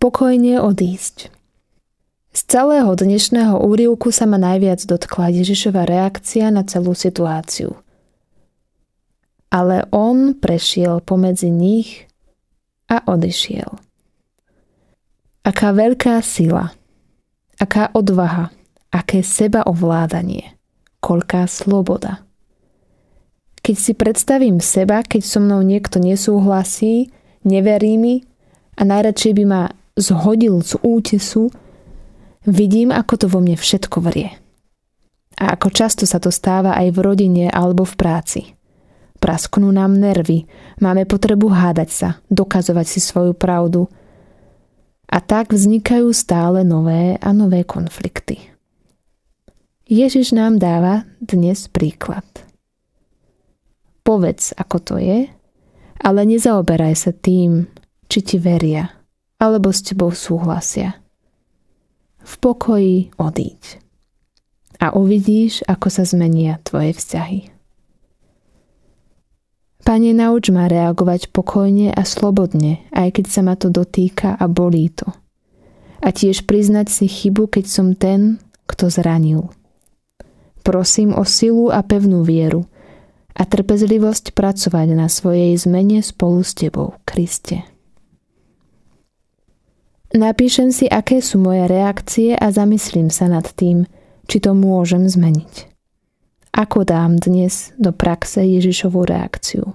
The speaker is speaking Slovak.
Pokojne odísť. Z celého dnešného úrivku sa ma najviac dotkla Ježišova reakcia na celú situáciu. Ale on prešiel pomedzi nich a odišiel. Aká veľká sila, aká odvaha, aké seba ovládanie, koľká sloboda. Keď si predstavím seba, keď so mnou niekto nesúhlasí, neverí mi a najradšej by ma zhodil z útesu, Vidím, ako to vo mne všetko vrie. A ako často sa to stáva aj v rodine alebo v práci. Prasknú nám nervy, máme potrebu hádať sa, dokazovať si svoju pravdu. A tak vznikajú stále nové a nové konflikty. Ježiš nám dáva dnes príklad. Povedz, ako to je, ale nezaoberaj sa tým, či ti veria, alebo s tebou súhlasia v pokoji odíď. A uvidíš, ako sa zmenia tvoje vzťahy. Pane, nauč ma reagovať pokojne a slobodne, aj keď sa ma to dotýka a bolí to. A tiež priznať si chybu, keď som ten, kto zranil. Prosím o silu a pevnú vieru a trpezlivosť pracovať na svojej zmene spolu s Tebou, Kriste. Napíšem si, aké sú moje reakcie a zamyslím sa nad tým, či to môžem zmeniť. Ako dám dnes do praxe Ježišovú reakciu?